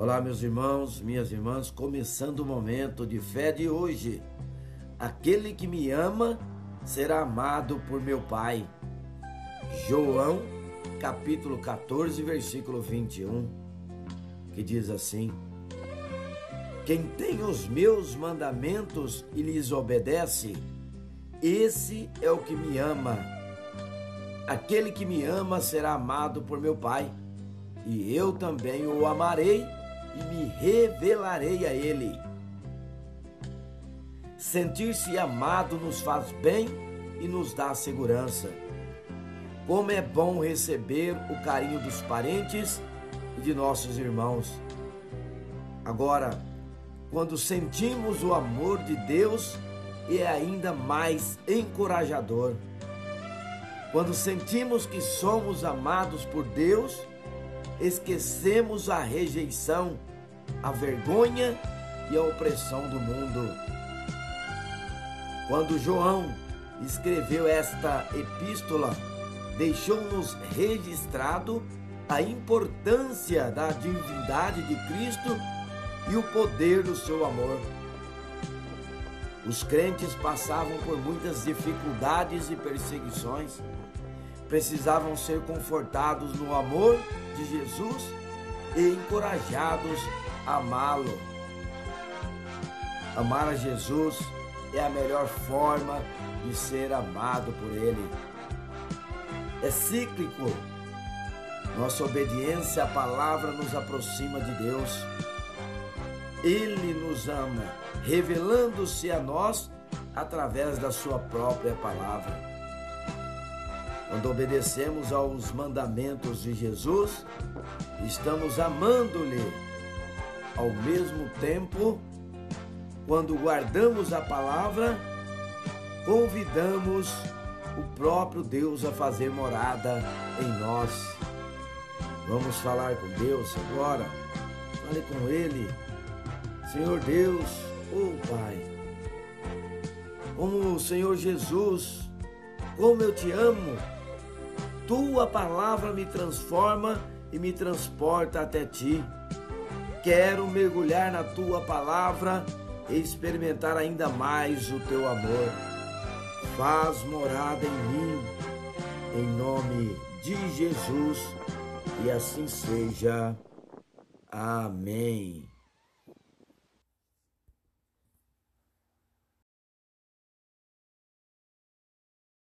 Olá, meus irmãos, minhas irmãs, começando o momento de fé de hoje. Aquele que me ama será amado por meu Pai. João, capítulo 14, versículo 21, que diz assim: Quem tem os meus mandamentos e lhes obedece, esse é o que me ama. Aquele que me ama será amado por meu Pai, e eu também o amarei e me revelarei a Ele. Sentir-se amado nos faz bem e nos dá segurança. Como é bom receber o carinho dos parentes e de nossos irmãos. Agora, quando sentimos o amor de Deus, é ainda mais encorajador. Quando sentimos que somos amados por Deus, esquecemos a rejeição, a vergonha e a opressão do mundo. Quando João escreveu esta epístola, deixou-nos registrado a importância da divindade de Cristo e o poder do seu amor. Os crentes passavam por muitas dificuldades e perseguições. Precisavam ser confortados no amor de Jesus e encorajados a amá-lo. Amar a Jesus é a melhor forma de ser amado por Ele. É cíclico. Nossa obediência à palavra nos aproxima de Deus. Ele nos ama, revelando-se a nós através da Sua própria palavra. Quando obedecemos aos mandamentos de Jesus, estamos amando-lhe. Ao mesmo tempo, quando guardamos a palavra, convidamos o próprio Deus a fazer morada em nós. Vamos falar com Deus agora. Fale com Ele. Senhor Deus, oh Pai, como o Senhor Jesus, como eu te amo tua palavra me transforma e me transporta até ti. Quero mergulhar na tua palavra e experimentar ainda mais o teu amor. Faz morada em mim, em nome de Jesus, e assim seja. Amém.